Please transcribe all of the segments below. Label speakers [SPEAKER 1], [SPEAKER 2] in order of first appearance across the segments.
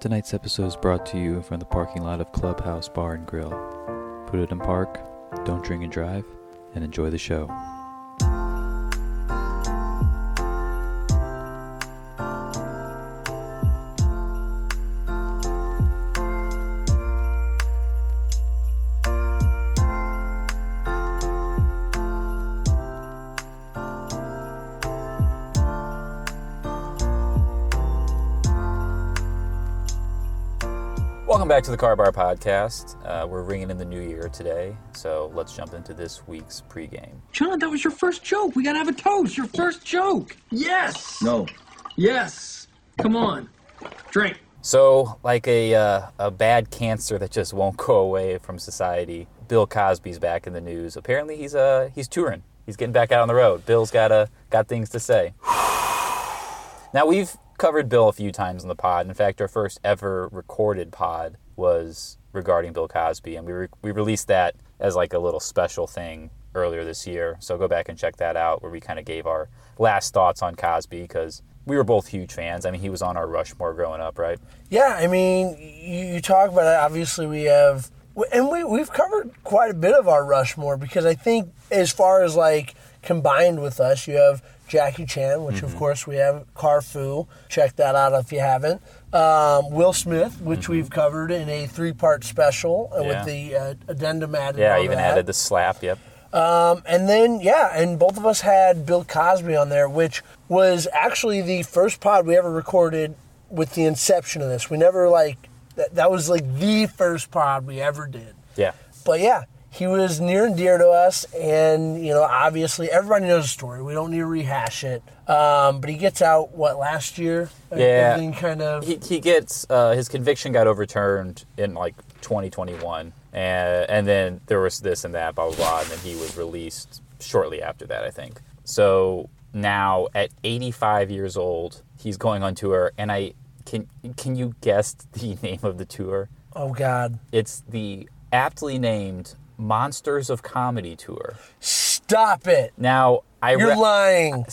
[SPEAKER 1] Tonight's episode is brought to you from the parking lot of Clubhouse Bar and Grill. Put it in park, don't drink and drive, and enjoy the show. Back to the Car Bar Podcast. Uh, we're ringing in the new year today, so let's jump into this week's pregame.
[SPEAKER 2] John, that was your first joke. We gotta have a toast. Your first joke. Yes.
[SPEAKER 3] No.
[SPEAKER 2] Yes. Come on. Drink.
[SPEAKER 1] So, like a uh, a bad cancer that just won't go away from society, Bill Cosby's back in the news. Apparently, he's uh he's touring. He's getting back out on the road. Bill's got uh, got things to say. Now we've covered Bill a few times in the pod. In fact, our first ever recorded pod was regarding Bill Cosby, and we re- we released that as like a little special thing earlier this year. So go back and check that out, where we kind of gave our last thoughts on Cosby because we were both huge fans. I mean, he was on our Rushmore growing up, right?
[SPEAKER 3] Yeah, I mean, you, you talk about it. Obviously, we have, and we we've covered quite a bit of our Rushmore because I think as far as like combined with us, you have Jackie Chan, which of course we have Carfu. Check that out if you haven't. Um, Will Smith, which we've covered in a three-part special uh,
[SPEAKER 1] Yeah.
[SPEAKER 3] with the uh, addendum added.
[SPEAKER 1] Yeah, I even
[SPEAKER 3] that.
[SPEAKER 1] added the slap. Yep.
[SPEAKER 3] Um, and then, yeah, and both of us had Bill Cosby on there, which was actually the first pod we ever recorded with the inception of this. We never, like, that, that was like the first pod we ever did.
[SPEAKER 1] Yeah.
[SPEAKER 3] But yeah, he was near and dear to us, and, you know, obviously everybody knows the story. We don't need to rehash it. Um, but he gets out, what, last year?
[SPEAKER 1] Yeah.
[SPEAKER 3] Everything kind of.
[SPEAKER 1] he, he gets uh, his conviction got overturned in like 2021 and, and then there was this and that blah blah blah and then he was released shortly after that i think so now at 85 years old he's going on tour and i can can you guess the name of the tour
[SPEAKER 3] oh, God.
[SPEAKER 1] it's the aptly named monsters of comedy tour
[SPEAKER 3] Stop it.
[SPEAKER 1] now i
[SPEAKER 3] You're
[SPEAKER 1] re-
[SPEAKER 3] lying.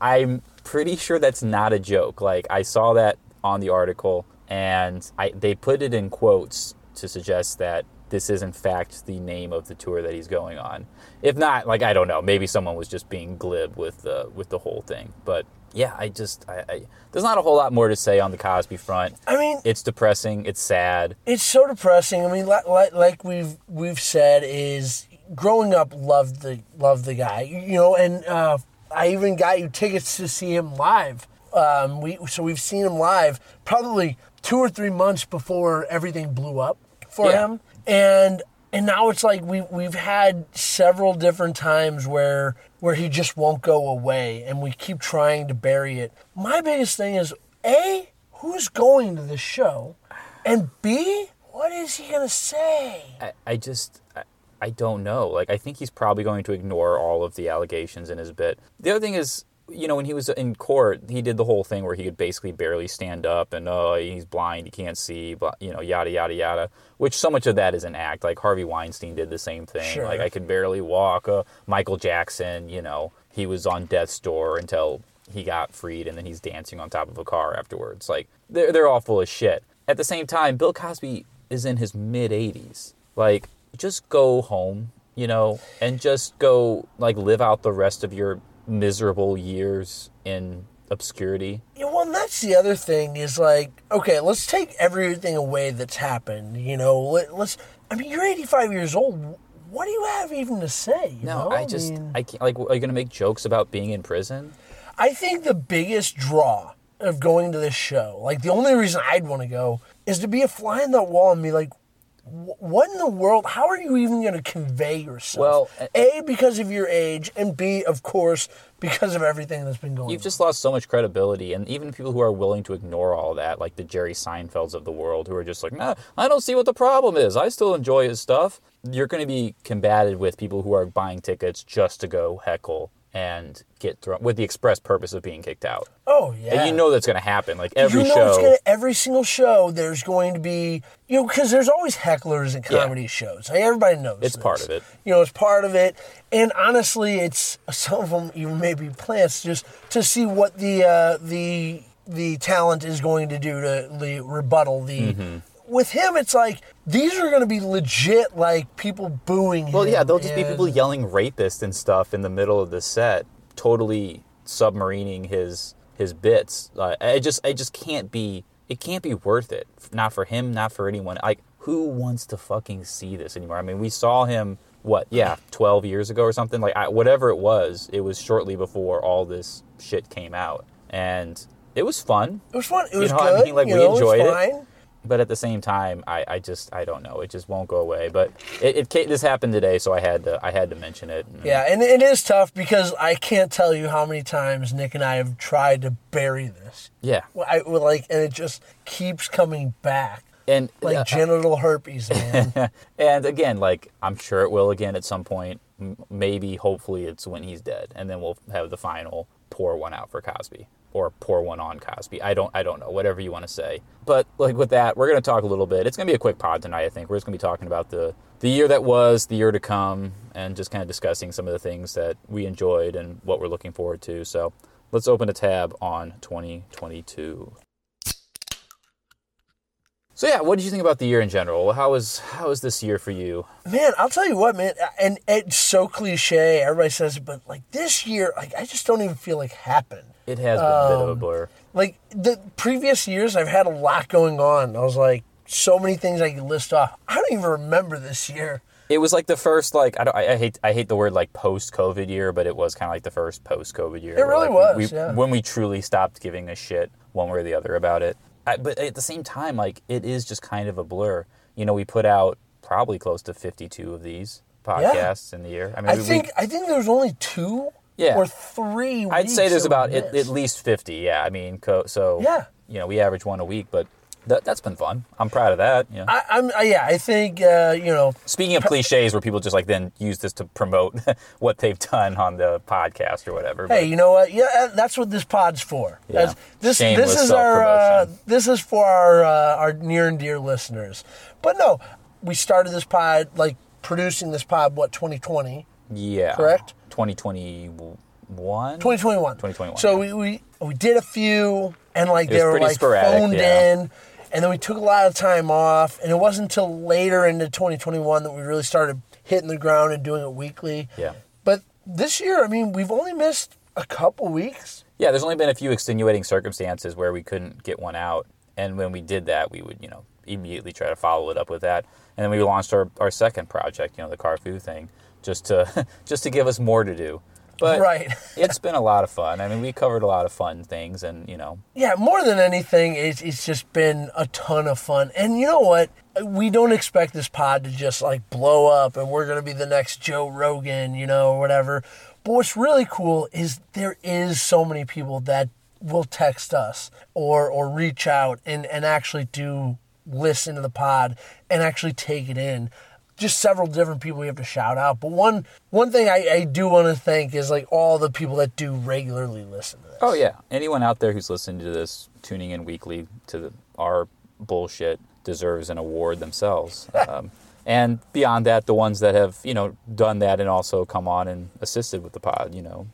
[SPEAKER 1] I'm pretty sure that's not a joke. Like I saw that on the article, and I they put it in quotes to suggest that this is in fact the name of the tour that he's going on. If not, like I don't know, maybe someone was just being glib with the with the whole thing. But yeah, I just I, I there's not a whole lot more to say on the Cosby front.
[SPEAKER 3] I mean,
[SPEAKER 1] It's depressing. It's sad.
[SPEAKER 3] it's so depressing. I mean, like, like, like we've we've said, is growing up loved the loved the guy, you know, and uh, I even got you tickets to see him live. Um, we so we've seen him live probably two or three months before everything blew up for
[SPEAKER 1] Yeah.
[SPEAKER 3] him, and and now it's like we we've had several different times where where he just won't go away, and we keep trying to bury it. My biggest thing is a who's going to the show, and b what is he gonna say?
[SPEAKER 1] I, I just I, I don't know. Like I think he's probably going to ignore all of the allegations in his bit. The other thing is, you know, when he was in court, he did the whole thing where he could basically barely stand up and oh, he's blind, he can't see, but you know, yada yada yada. Which so much of that is an act. Like Harvey Weinstein did the same thing.
[SPEAKER 3] Sure.
[SPEAKER 1] Like I could barely walk. Uh, Michael Jackson, you know, he was on death's door until he got freed, and then he's dancing on top of a car afterwards. Like they're they're all full of shit. At the same time, Bill Cosby is in his mid 80s. Like just go home, you know, and just go like live out the rest of your miserable years in obscurity.
[SPEAKER 3] Yeah, well, and that's the other thing is like, okay, let's take everything away that's happened. You know, let, let's. I mean, you're 85 years old. What do you have even to say? you
[SPEAKER 1] No,
[SPEAKER 3] know?
[SPEAKER 1] I just
[SPEAKER 3] mean,
[SPEAKER 1] I can't like are you going to make jokes about being in prison?
[SPEAKER 3] I think the biggest draw of going to this show, like the only reason I'd want to go, is to be a fly in that wall and be like, "Wh- what in the world? How are you even going to convey yourself?
[SPEAKER 1] Well,
[SPEAKER 3] a because of your age, and b of course because of everything that's been going. On.
[SPEAKER 1] You've
[SPEAKER 3] on.
[SPEAKER 1] just lost so much credibility, and even people who are willing to ignore all that, like the Jerry Seinfelds of the world, who are just like, nah, I don't see what the problem is. I still enjoy his stuff. You're going to be combated with people who are buying tickets just to go heckle and get thrown with the express purpose of being kicked out.
[SPEAKER 3] oh yeah,
[SPEAKER 1] And you know that's going to happen. Like every
[SPEAKER 3] you know
[SPEAKER 1] show.
[SPEAKER 3] gonna every single show there's going to be you know because there's always hecklers in comedy shows like, everybody knows
[SPEAKER 1] It's
[SPEAKER 3] this.
[SPEAKER 1] part of it.
[SPEAKER 3] you know it's part of it and honestly it's some of them even maybe plants just to see what the uh, the the talent is going to do to the rebuttal the.
[SPEAKER 1] Mm-hmm.
[SPEAKER 3] With him, it's like these are going to be legit, like people booing him.
[SPEAKER 1] Well, yeah, there'll just be
[SPEAKER 3] and-
[SPEAKER 1] people yelling rapist and stuff in the middle of the set, totally submarining his his bits. Uh, it just it just can't be it can't be worth it. Not for him, not for anyone. Like who wants to fucking see this anymore? I mean, we saw him what? Yeah, 12 years ago or something. Like I, whatever it was, it was shortly before all this shit came out. And it was fun.
[SPEAKER 3] It was fun. It was You
[SPEAKER 1] know, I mean, like,
[SPEAKER 3] you
[SPEAKER 1] we
[SPEAKER 3] know,
[SPEAKER 1] enjoyed
[SPEAKER 3] it.
[SPEAKER 1] It.
[SPEAKER 3] Was fine.
[SPEAKER 1] but at the same time, I, I just I don't know. It just won't go away. But it, it this happened today, so I had to I had to mention it. And
[SPEAKER 3] Yeah, and it is tough because I can't tell you how many times Nick and I have tried to bury this.
[SPEAKER 1] yeah,
[SPEAKER 3] I like, and it just keeps coming back,
[SPEAKER 1] and
[SPEAKER 3] like
[SPEAKER 1] uh,
[SPEAKER 3] genital herpes, man.
[SPEAKER 1] and again, like I'm sure it will again at some point. Maybe, hopefully, it's when he's dead, and then we'll have the final pour one out for Cosby or pour one on Cosby. I don't I don't know whatever you want to say. But like with that, we're gonna talk a little bit. It's gonna be a quick pod tonight. I think we're just gonna be talking about the the year that was, the year to come, and just kind of discussing some of the things that we enjoyed and what we're looking forward to. So let's open a tab on 2022. So yeah, what did you think about the year in general? How was how was this year for you?
[SPEAKER 3] man, I'll tell you what, man, and it's so cliche. Everybody says it, but like this year, like I just don't even feel like happened.
[SPEAKER 1] It has been a bit
[SPEAKER 3] Um,
[SPEAKER 1] of a blur.
[SPEAKER 3] Like the previous years, I've had a lot going on. I was like, so many things I could list off. I don't even remember this year.
[SPEAKER 1] It was like the first like I don't I, I hate I hate the word like post COVID year, but it was kind of like the first post COVID year.
[SPEAKER 3] It really
[SPEAKER 1] like,
[SPEAKER 3] was,
[SPEAKER 1] we,
[SPEAKER 3] yeah.
[SPEAKER 1] When we truly stopped giving a shit one way or the other about it. I, but at the same time, like it is just kind of a blur. You know, we put out probably close to fifty two of these podcasts in the year. I mean,
[SPEAKER 3] I
[SPEAKER 1] we, we-
[SPEAKER 3] think I think there was only two
[SPEAKER 1] Yeah.
[SPEAKER 3] or three.
[SPEAKER 1] I'd say there's about at, at least 50. Yeah, I mean, co- so
[SPEAKER 3] Yeah.
[SPEAKER 1] you know, we average one a week, but that, that's been fun. I'm proud of that. Know.
[SPEAKER 3] I, I'm uh, yeah. I think uh, you know.
[SPEAKER 1] Speaking of cliches, where people just like then use this to promote what they've done on the podcast or whatever.
[SPEAKER 3] Hey, you know what? Yeah, uh, that's what this pod's for.
[SPEAKER 1] Yeah.
[SPEAKER 3] That's, this
[SPEAKER 1] Shameless
[SPEAKER 3] this is our uh, this is for our uh, our near and dear listeners. But no, we started this pod like producing this pod. What 2020?
[SPEAKER 1] yeah,
[SPEAKER 3] correct?
[SPEAKER 1] 2021.
[SPEAKER 3] 2021.
[SPEAKER 1] 2021,
[SPEAKER 3] So
[SPEAKER 1] yeah.
[SPEAKER 3] we, we we did a few, and like they were like
[SPEAKER 1] sporadic,
[SPEAKER 3] phoned
[SPEAKER 1] yeah.
[SPEAKER 3] in, and then we took a lot of time off, and it wasn't until later into 2021 that we really started hitting the ground and doing it weekly.
[SPEAKER 1] Yeah.
[SPEAKER 3] But this year, I mean, we've only missed a couple weeks.
[SPEAKER 1] Yeah, there's only been a few extenuating circumstances where we couldn't get one out, and when we did that, we would you know immediately try to follow it up with that, and then we launched our, our second project, you know, the Carfu thing, just to just to give us more to do. But
[SPEAKER 3] Right.
[SPEAKER 1] it's been a lot of fun. I mean, we covered a lot of fun things, and you know,
[SPEAKER 3] Yeah, more than anything, it's, it's just been a ton of fun. And you know what? We don't expect this pod to just like blow up and we're going to be the next Joe Rogan, you know, or whatever. But what's really cool is there is so many people that will text us or, or reach out and, and actually do listen to the pod and actually take it in. Just several different people we have to shout out. But one one thing I, I do want to thank is like all the people that do regularly listen to this.
[SPEAKER 1] Oh yeah, anyone out there who's listening to this, tuning in weekly to the, our bullshit, deserves an award themselves. um, and beyond that, the ones that have you know done that and also come on and assisted with the pod, you know,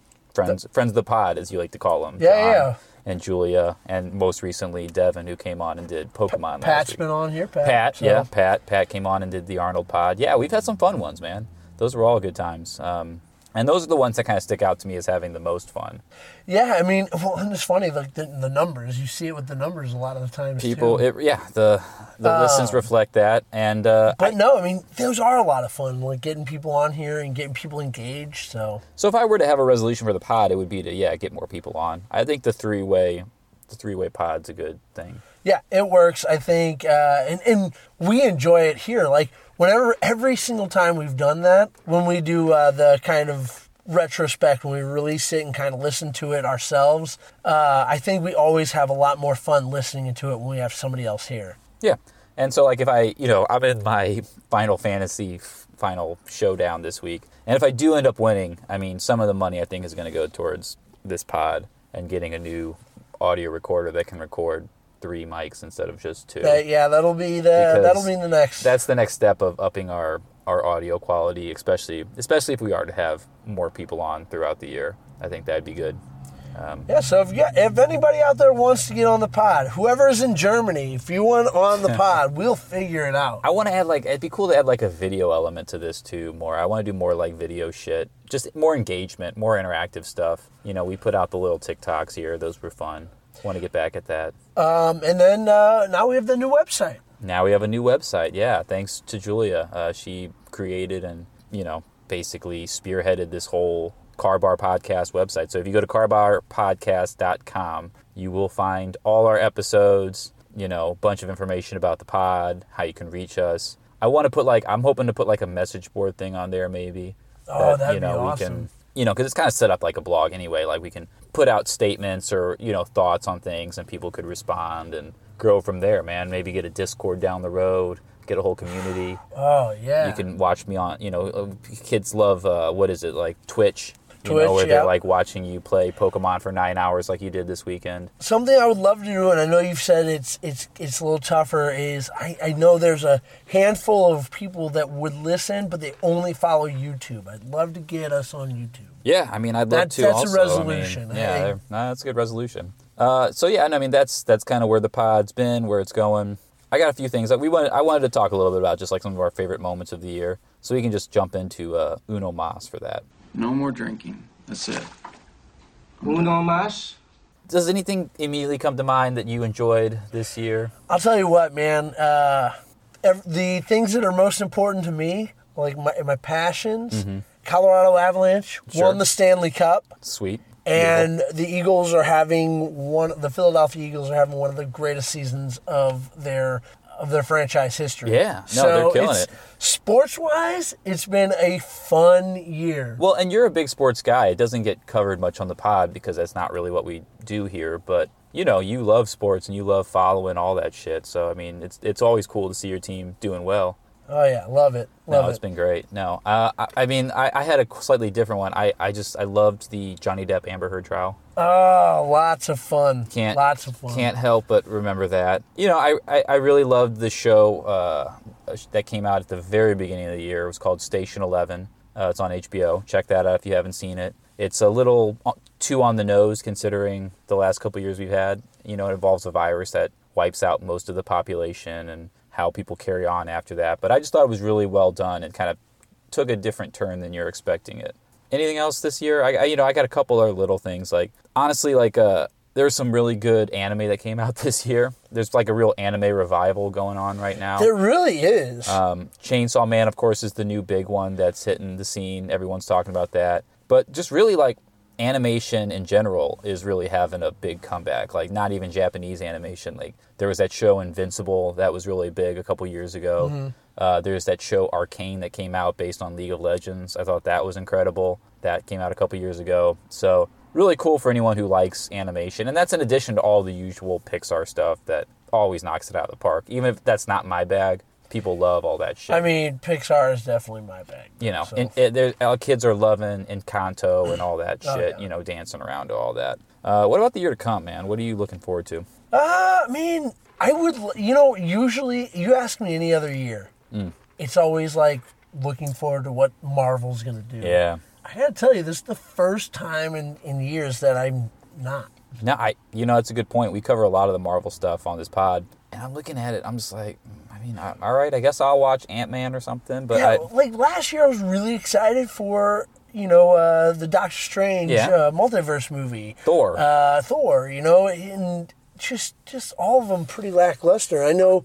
[SPEAKER 1] friends friends of the pod as you like to call them.
[SPEAKER 3] Yeah,
[SPEAKER 1] John
[SPEAKER 3] yeah.
[SPEAKER 1] And Julia, and most recently Devin, who came on and did Pokemon.
[SPEAKER 3] Pat's
[SPEAKER 1] week.
[SPEAKER 3] been on here, Pat.
[SPEAKER 1] Pat,
[SPEAKER 3] so-
[SPEAKER 1] yeah, Pat. Pat came on and did the Arnold pod. Yeah, we've had some fun ones, man. Those were all good times. Um, and those are the ones that kind of stick out to me as having the most fun.
[SPEAKER 3] Yeah, I mean, well, and it's funny, like the, the numbers. You see it with the numbers a lot of the times.
[SPEAKER 1] People,
[SPEAKER 3] too.
[SPEAKER 1] it, yeah, the the listens reflect that, and uh,
[SPEAKER 3] but
[SPEAKER 1] I-
[SPEAKER 3] no, I mean, those are a lot of fun, like getting people on here and getting people engaged. So
[SPEAKER 1] so if I were to have a resolution for the pod, it would be to yeah get more people on. I think the three way, the three way pod's a good thing.
[SPEAKER 3] yeah, it works. I think, uh, and and we enjoy it here. Like whenever, every single time we've done that, when we do uh, the kind of retrospect when we release it and kind of listen to it ourselves, uh, I think we always have a lot more fun listening to it when we have somebody else here.
[SPEAKER 1] Yeah, and so like if I you know I'm in my Final Fantasy final showdown this week, and if I do end up winning, I mean some of the money I think is going to go towards this pod and getting a new audio recorder that can record three mics instead of just two.
[SPEAKER 3] That, yeah, that'll be the that'll be the next.
[SPEAKER 1] that's the next step of upping our our audio quality, especially especially if we are to have more people on throughout the year. I think that'd be good.
[SPEAKER 3] Um, yeah, so if you, if anybody out there wants to get on the pod, whoever's in Germany, if you want on the pod, we'll figure it out.
[SPEAKER 1] I want to add like it'd be cool to add like a video element to this too. More, I want to do more like video shit, just more engagement, more interactive stuff. You know, we put out the little TikToks here; those were fun. Want to get back at that.
[SPEAKER 3] Um, and then uh, now we have the new website.
[SPEAKER 1] Now we have a new website. Yeah, thanks to Julia. Uh, she created and, you know, basically spearheaded this whole Car Bar Podcast website. So if you go to carbarpodcast.com, you will find all our episodes, you know, a bunch of information about the pod, how you can reach us. I want to put like, I'm hoping to put like a message board thing on there maybe.
[SPEAKER 3] Oh, that'd
[SPEAKER 1] you
[SPEAKER 3] be
[SPEAKER 1] know,
[SPEAKER 3] awesome.
[SPEAKER 1] we can, you know, because it's kind of set up like a blog anyway. Like we can put out statements or, you know, thoughts on things and people could respond and grow from there, man. Maybe get a Discord down the road, get a whole community.
[SPEAKER 3] Oh yeah.
[SPEAKER 1] You can watch me on, you know, uh, kids love, uh, what is it, like Twitch? You
[SPEAKER 3] Twitch,
[SPEAKER 1] know, where
[SPEAKER 3] yeah.
[SPEAKER 1] they're like watching you play Pokemon for nine hours like you did this weekend.
[SPEAKER 3] Something I would love to do, and I know you've said it's it's it's a little tougher. Is I, I know there's a handful of people that would listen, but they only follow YouTube. I'd love to get us on YouTube.
[SPEAKER 1] Yeah, I mean, I'd love
[SPEAKER 3] That's-
[SPEAKER 1] to.
[SPEAKER 3] that's a
[SPEAKER 1] also. I mean,
[SPEAKER 3] resolution.
[SPEAKER 1] yeah,
[SPEAKER 3] Hey.
[SPEAKER 1] no, that's a good resolution. Uh, so yeah, and I mean, that's that's kind of where the pod's been, where it's going. I got a few things that we wanted. I wanted to talk a little bit about just like some of our favorite moments of the year, so we can just jump into uh, Uno Mas for that.
[SPEAKER 2] No more drinking. That's it.
[SPEAKER 4] Uno más.
[SPEAKER 1] Does anything immediately come to mind that you enjoyed this year?
[SPEAKER 3] I'll tell you what, man. Uh, ev- the things that are most important to me, like my my passions, Colorado Avalanche
[SPEAKER 1] Sure.
[SPEAKER 3] won the Stanley Cup.
[SPEAKER 1] Sweet.
[SPEAKER 3] And the Eagles are having one. The Philadelphia Eagles are having one of the greatest seasons of their of their franchise history.
[SPEAKER 1] Yeah. No, they're killing it.
[SPEAKER 3] Sports wise, it's been a fun year.
[SPEAKER 1] Well, and you're a big sports guy. It doesn't get covered much on the pod because that's not really what we do here. But you know, you love sports and you love following all that shit. So I mean, it's it's always cool to see your team doing well.
[SPEAKER 3] Oh yeah, love it, love
[SPEAKER 1] no,
[SPEAKER 3] it.
[SPEAKER 1] it's been great. No, uh, I, I mean, I, I had a slightly different one. I, I just I loved the Johnny Depp Amber Heard trial.
[SPEAKER 3] Oh, lots of fun.
[SPEAKER 1] Can't
[SPEAKER 3] lots of fun.
[SPEAKER 1] Can't help but remember that. You know, I I, I really loved the show uh, that came out at the very beginning of the year. It was called Station Eleven. Uh, it's on HBO. Check that out if you haven't seen it. It's a little uh, too on the nose considering the last couple years we've had. You know, it involves a virus that wipes out most of the population and how people carry on after that. But I just thought it was really well done and kind of took a different turn than you're expecting it. Anything else this year? I, I you know I got a couple other little things like honestly like uh there's some really good anime that came out this year. There's like a real anime revival going on right now.
[SPEAKER 3] There really is.
[SPEAKER 1] Um, Chainsaw Man, of course, is the new big one that's hitting the scene. Everyone's talking about that. But just really like animation in general is really having a big comeback. Like not even Japanese animation. Like there was that show Invincible that was really big a couple years ago. Uh, there's that show Arcane that came out based on League of Legends. I thought that was incredible. That came out a couple years ago. So really cool for anyone who likes animation. And that's in addition to all the usual Pixar stuff that always knocks it out of the park. Even if that's not my bag, people love all that shit
[SPEAKER 3] I mean, Pixar is definitely my bag.
[SPEAKER 1] you know,
[SPEAKER 3] so.
[SPEAKER 1] and it, there, our kids are loving Encanto and all that
[SPEAKER 3] Oh,
[SPEAKER 1] shit.
[SPEAKER 3] yeah.
[SPEAKER 1] You know, dancing around to all that. Uh, what about the year to come, man? What are you looking forward to?
[SPEAKER 3] Uh, I mean, I would, you know, usually you ask me any other year,
[SPEAKER 1] Mm.
[SPEAKER 3] it's always like looking forward to what Marvel's going to do.
[SPEAKER 1] Yeah.
[SPEAKER 3] I gotta tell you, this is the first time in, in years that I'm not.
[SPEAKER 1] No, I. You know, that's a good point. We cover a lot of the Marvel stuff on this pod, and I'm looking at it. I'm just like, mm, I mean, I, all right, I guess I'll watch Ant Man or something. But
[SPEAKER 3] yeah,
[SPEAKER 1] I,
[SPEAKER 3] like last year, I was really excited for you know uh, the Doctor Strange
[SPEAKER 1] Yeah.
[SPEAKER 3] uh, multiverse movie,
[SPEAKER 1] Thor.
[SPEAKER 3] uh, Thor. You know, and just just all of them pretty lackluster. I know,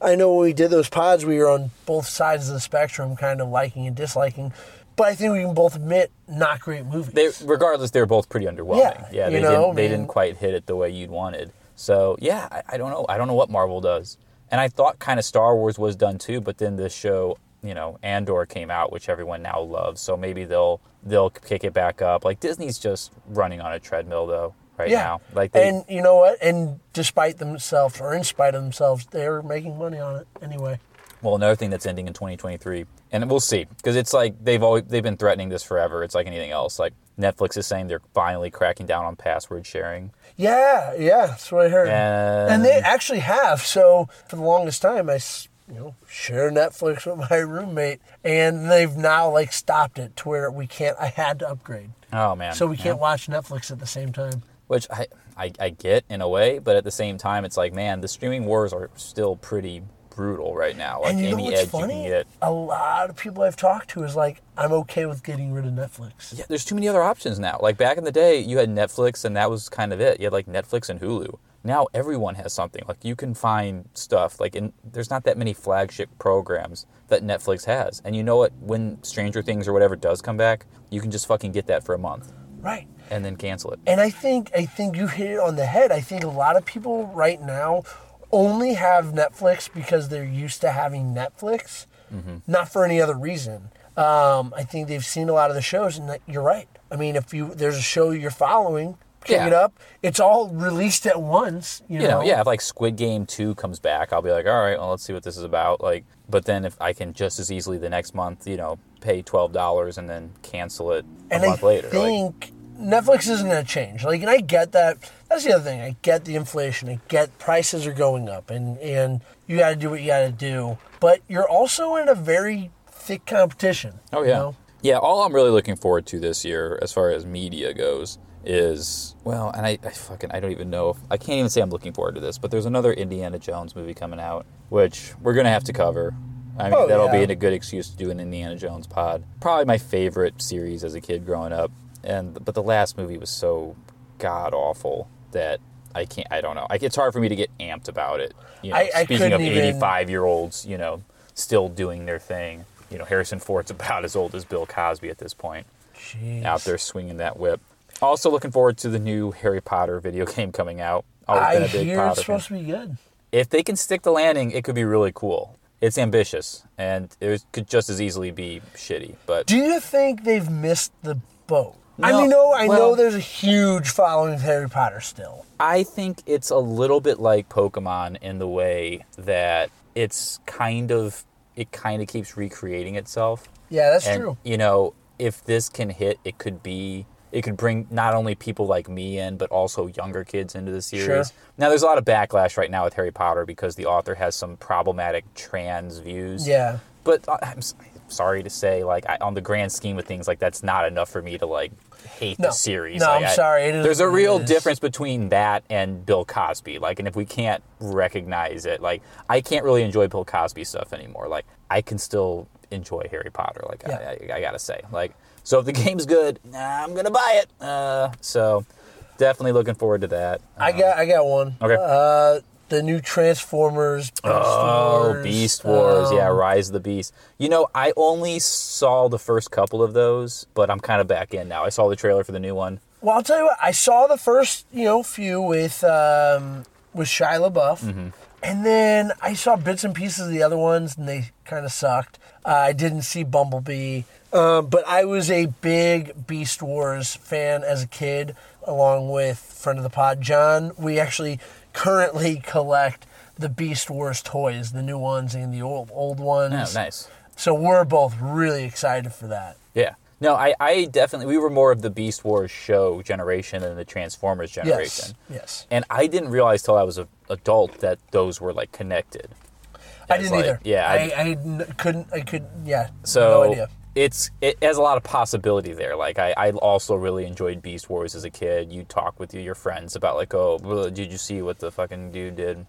[SPEAKER 3] I know when we did those pods, we were on both sides of the spectrum, kind of liking and disliking. But I think we can both admit, not great movies.
[SPEAKER 1] they, regardless, they're both pretty underwhelming.
[SPEAKER 3] Yeah,
[SPEAKER 1] yeah
[SPEAKER 3] they know,
[SPEAKER 1] didn't. They
[SPEAKER 3] I mean-
[SPEAKER 1] didn't quite hit it the way you'd wanted. So yeah, I, I don't know. I don't know what Marvel does. And I thought kind of Star Wars was done too, but then this show, you know, Andor came out, which everyone now loves. So maybe they'll they'll kick it back up. Like Disney's just running on a treadmill though right
[SPEAKER 3] yeah.
[SPEAKER 1] now. Like they,
[SPEAKER 3] and you know what? And despite themselves, or in spite of themselves, they're making money on it anyway.
[SPEAKER 1] Well, another thing that's ending in 2023, and we'll see, because it's like they've always they've been threatening this forever. It's like anything else. Like Netflix is saying they're finally cracking down on password sharing.
[SPEAKER 3] Yeah, yeah, that's what I heard.
[SPEAKER 1] And-
[SPEAKER 3] and they actually have. So for the longest time, I you know share Netflix with my roommate, and they've now like stopped it to where we can't. I had to upgrade,
[SPEAKER 1] Oh man!
[SPEAKER 3] so we can't watch Netflix at the same time.
[SPEAKER 1] which I, I I get in a way, but at the same time, it's like, man, the streaming wars are still pretty brutal right now. Like
[SPEAKER 3] and you know what's funny? A lot of people I've talked to is like, I'm okay with getting rid of Netflix.
[SPEAKER 1] Yeah, there's too many other options now. Like back in the day, you had Netflix, and that was kind of it. You had like Netflix and Hulu. Now everyone has something. Like you can find stuff. Like in, there's not that many flagship programs that Netflix has. And you know what? When Stranger Things or whatever does come back, you can just fucking get that for a month
[SPEAKER 3] Right.
[SPEAKER 1] and then cancel it.
[SPEAKER 3] And I think I think you hit it on the head. I think a lot of people right now only have Netflix because they're used to having Netflix,
[SPEAKER 1] Mm-hmm.
[SPEAKER 3] not for any other reason. Um, I think they've seen a lot of the shows, and that, you're right. I mean, if you there's a show you're following, pick
[SPEAKER 1] Yeah.
[SPEAKER 3] it up. It's all released at once. You,
[SPEAKER 1] you know,
[SPEAKER 3] know,
[SPEAKER 1] yeah, if like Squid Game 2 comes back, I'll be like, all right, well, let's see what this is about. Like, but then if I can just as easily the next month, you know, pay $12 and then cancel it a
[SPEAKER 3] and
[SPEAKER 1] month
[SPEAKER 3] I
[SPEAKER 1] later. I
[SPEAKER 3] think Netflix isn't going to change. Like, and I get that. That's the other thing. I get the inflation. I get prices are going up, and and you got to do what you got to do. But you're also in a very thick competition.
[SPEAKER 1] oh,
[SPEAKER 3] you
[SPEAKER 1] yeah.
[SPEAKER 3] know?
[SPEAKER 1] Yeah, all I'm really looking forward to this year, as far as media goes, is, well, and I, I fucking, I don't even know if, I can't even say I'm looking forward to this, but there's another Indiana Jones movie coming out, which we're going to have to cover. I mean,
[SPEAKER 3] Oh,
[SPEAKER 1] that'll
[SPEAKER 3] yeah.
[SPEAKER 1] be a good excuse to do an Indiana Jones pod. Probably my favorite series as a kid growing up. And but the last movie was so god awful that I can't. I don't know. Like, it's hard for me to get amped about it. You know,
[SPEAKER 3] I- I
[SPEAKER 1] speaking of 85 year olds, you know, still doing their thing. You know, Harrison Ford's about as old as Bill Cosby at this point,
[SPEAKER 3] Jeez.
[SPEAKER 1] out there swinging that whip. Also, looking forward to the new Harry Potter video game coming out. Always
[SPEAKER 3] I
[SPEAKER 1] been a big
[SPEAKER 3] hear
[SPEAKER 1] Potter
[SPEAKER 3] it's
[SPEAKER 1] fan
[SPEAKER 3] supposed to be good.
[SPEAKER 1] if they can stick the landing, it could be really cool. It's ambitious, and it could just as easily be shitty. But
[SPEAKER 3] Do you think they've missed the boat? I
[SPEAKER 1] No,
[SPEAKER 3] mean, no, I know there's a huge following of Harry Potter still.
[SPEAKER 1] I think it's a little bit like Pokemon in the way that it's kind of it kind of keeps recreating itself.
[SPEAKER 3] Yeah, that's
[SPEAKER 1] and
[SPEAKER 3] true.
[SPEAKER 1] you know, if this can hit, it could be it could bring not only people like me in, but also younger kids into the series.
[SPEAKER 3] Sure.
[SPEAKER 1] Now, there's a lot of backlash right now with Harry Potter because the author has some problematic trans views.
[SPEAKER 3] Yeah.
[SPEAKER 1] but uh, I'm sorry to say, like I, on the grand scheme of things, like that's not enough for me to like hate
[SPEAKER 3] No.
[SPEAKER 1] the series.
[SPEAKER 3] No,
[SPEAKER 1] Like,
[SPEAKER 3] I'm sorry, is
[SPEAKER 1] there's a real difference between that and Bill Cosby. Like, and if we can't recognize it, like I can't really enjoy Bill Cosby stuff anymore. Like, I can still enjoy Harry Potter. Like,
[SPEAKER 3] Yeah.
[SPEAKER 1] I, I, I gotta say, like, so if the game's good, nah, I'm gonna buy it. Uh, so definitely looking forward to that.
[SPEAKER 3] I got I got one.
[SPEAKER 1] Okay.
[SPEAKER 3] Uh, the new Transformers. Beast
[SPEAKER 1] Oh,
[SPEAKER 3] Wars.
[SPEAKER 1] Beast Wars. yeah,
[SPEAKER 3] Um,
[SPEAKER 1] Rise of the Beast. You know, I only saw the first couple of those, but I'm kind of back in now. I saw the trailer for the new one.
[SPEAKER 3] Well, I'll tell you what. I saw the first, you know, few with um, with Shia LaBeouf,
[SPEAKER 1] Mm-hmm.
[SPEAKER 3] and then I saw bits and pieces of the other ones, and they kind of sucked. Uh, I didn't see Bumblebee, um, but I was a big Beast Wars fan as a kid, along with friend of the pod John. We actually currently collect the Beast Wars toys, the new ones and the old old ones.
[SPEAKER 1] Oh, nice.
[SPEAKER 3] So we're both really excited for that.
[SPEAKER 1] Yeah. No, I, I definitely, we were more of the Beast Wars show generation than the Transformers generation.
[SPEAKER 3] Yes, yes.
[SPEAKER 1] And I didn't realize till I was an adult that those were like connected.
[SPEAKER 3] I didn't
[SPEAKER 1] like-
[SPEAKER 3] either.
[SPEAKER 1] Yeah. I
[SPEAKER 3] I couldn't. I could. Yeah.
[SPEAKER 1] So
[SPEAKER 3] no idea.
[SPEAKER 1] It's it has a lot of possibility there. Like I, I also really enjoyed Beast Wars as a kid. You talk with your friends about like, oh, did you see what the fucking dude did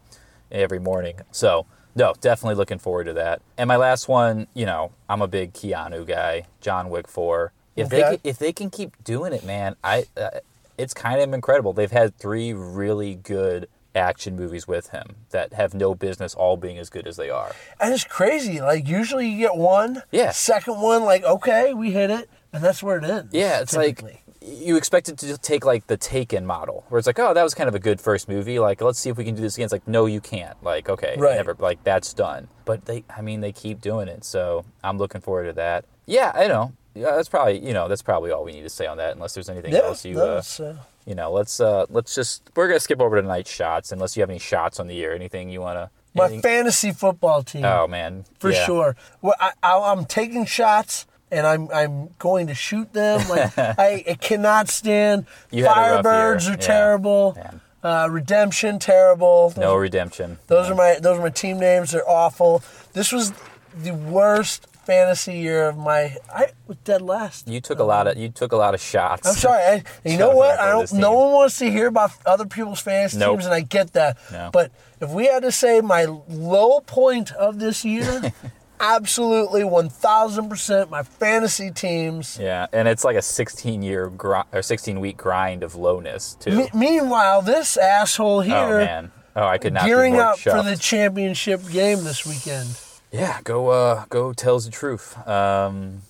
[SPEAKER 1] every morning? So no, definitely looking forward to that. And my last one, you know, I'm a big Keanu guy. John Wick Four. If they can, if they can keep doing it, man, I uh, it's kind of incredible. They've had three really good action movies with him that have no business all being as good as they are.
[SPEAKER 3] And it's crazy. Like usually you get one.
[SPEAKER 1] Yeah.
[SPEAKER 3] Second one, like okay, we hit it, and that's where it ends.
[SPEAKER 1] Yeah, it's
[SPEAKER 3] typically.
[SPEAKER 1] like you expect it to take like the Taken model, where it's like, oh, that was kind of a good first movie. Like, let's see if we can do this again. It's like, no, you can't. Like, okay,
[SPEAKER 3] Right.
[SPEAKER 1] never. Like, that's done. But they, I mean, they keep doing it, so I'm looking forward to that. Yeah, I know. Yeah, that's probably you know that's probably all we need to say on that. Unless there's anything
[SPEAKER 3] Yeah.
[SPEAKER 1] else you, uh,
[SPEAKER 3] uh,
[SPEAKER 1] you know, let's uh let's just we're gonna skip over tonight's shots unless you have any shots on the year. Anything you wanna?
[SPEAKER 3] my
[SPEAKER 1] anything-
[SPEAKER 3] fantasy football team.
[SPEAKER 1] Oh man,
[SPEAKER 3] for
[SPEAKER 1] Yeah.
[SPEAKER 3] sure. Well, I, I'm taking shots. And I'm I'm going to shoot them. Like I, I cannot stand
[SPEAKER 1] You had a rough
[SPEAKER 3] Firebirds are terrible.
[SPEAKER 1] Man.
[SPEAKER 3] Uh, Redemption terrible.
[SPEAKER 1] No redemption.
[SPEAKER 3] Those are my those are my team names. They're awful. This was the worst fantasy year of my. I was dead last.
[SPEAKER 1] You took a lot of you took a lot of shots.
[SPEAKER 3] I'm sorry. I, you know what? I don't. No one wants to hear about other people's fantasy
[SPEAKER 1] Nope.
[SPEAKER 3] teams, and I get that.
[SPEAKER 1] No.
[SPEAKER 3] But if we had to say my low point of this year, absolutely 1,000 percent my fantasy teams.
[SPEAKER 1] Yeah, and it's like a 16 year gri- or 16 week grind of lowness too.
[SPEAKER 3] Me- meanwhile, this asshole oh, here
[SPEAKER 1] oh man. Oh, I could not
[SPEAKER 3] gearing up for the championship game this weekend.
[SPEAKER 1] Yeah, go uh go tells the truth. Um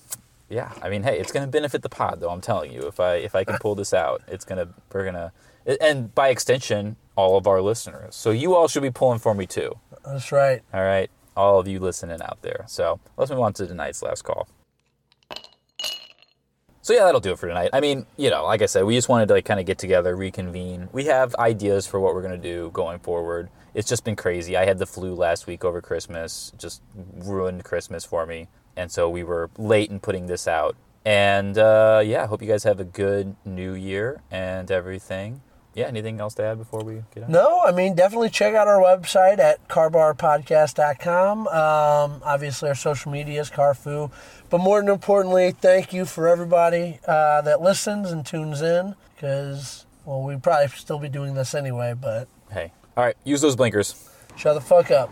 [SPEAKER 1] yeah, I mean, hey, it's going to benefit the pod though, I'm telling you. If I if I can pull this out, it's going to we're going to and by extension all of our listeners. So you all should be pulling for me too.
[SPEAKER 3] That's right.
[SPEAKER 1] All right, all of you listening out there. So, let's move on to tonight's last call. So yeah, that'll do it for tonight. I mean, you know, like I said, we just wanted to like kind of get together, reconvene. We have ideas for what we're gonna do going forward. It's just been crazy. I had the flu last week over Christmas, just ruined Christmas for me, and so we were late in putting this out. And uh, yeah, I hope you guys have a good New Year and everything. Yeah, anything else to add before we get out?
[SPEAKER 3] No, I mean, definitely check out our website at carbarpodcast.com. Um, obviously, our social media is Carfu. But more than importantly, thank you for everybody uh, that listens and tunes in because, well, we'd probably still be doing this anyway, but
[SPEAKER 1] Hey, all right, use those blinkers.
[SPEAKER 3] shut the fuck up.